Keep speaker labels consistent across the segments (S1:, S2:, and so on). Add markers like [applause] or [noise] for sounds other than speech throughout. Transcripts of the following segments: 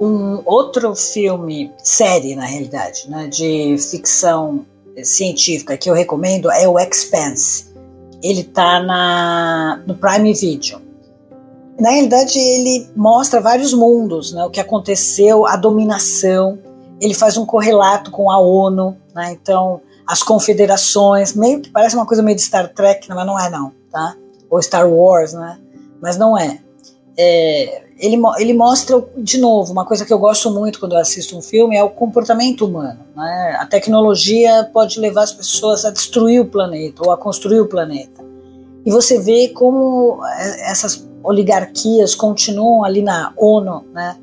S1: Um outro filme, série na realidade, né, de ficção científica que eu recomendo é o Expanse. Ele tá na, no Prime Video. Na realidade, ele mostra vários mundos, né, o que aconteceu, a dominação. Ele faz um correlato com a ONU, né, então as confederações, meio que parece uma coisa meio de Star Trek, mas não é não, tá? Ou Star Wars, né? Mas não é. É ele, ele mostra, de novo, uma coisa que eu gosto muito quando eu assisto um filme é o comportamento humano. Né? A tecnologia pode levar as pessoas a destruir o planeta ou a construir o planeta. E você vê como é, essas oligarquias continuam ali na ONU, né?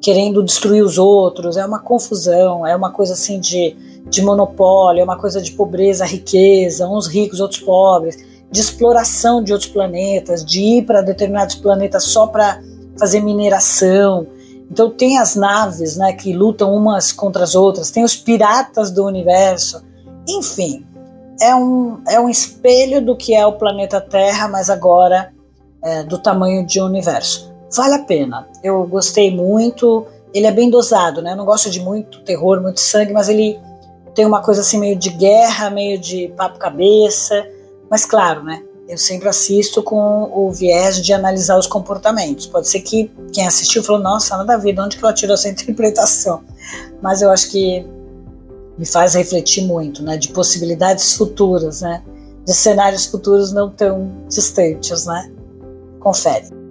S1: querendo destruir os outros. É uma confusão, é uma coisa assim de, de monopólio, é uma coisa de pobreza, riqueza, uns ricos, outros pobres, de exploração de outros planetas, de ir para determinados planetas só para fazer mineração. Então tem as naves, né, que lutam umas contra as outras, tem os piratas do universo. Enfim, é um, é um espelho do que é o planeta Terra, mas agora é, do tamanho de um universo. Vale a pena. Eu gostei muito. Ele é bem dosado, né? Eu não gosto de muito terror, muito sangue, mas ele tem uma coisa assim meio de guerra, meio de papo cabeça. Mas claro, né? eu sempre assisto com o viés de analisar os comportamentos. Pode ser que quem assistiu falou, nossa, nada a ver, de onde que ela tirou essa [laughs] interpretação? Mas eu acho que me faz refletir muito, né, de possibilidades futuras, né, de cenários futuros não tão distantes, né? Confere.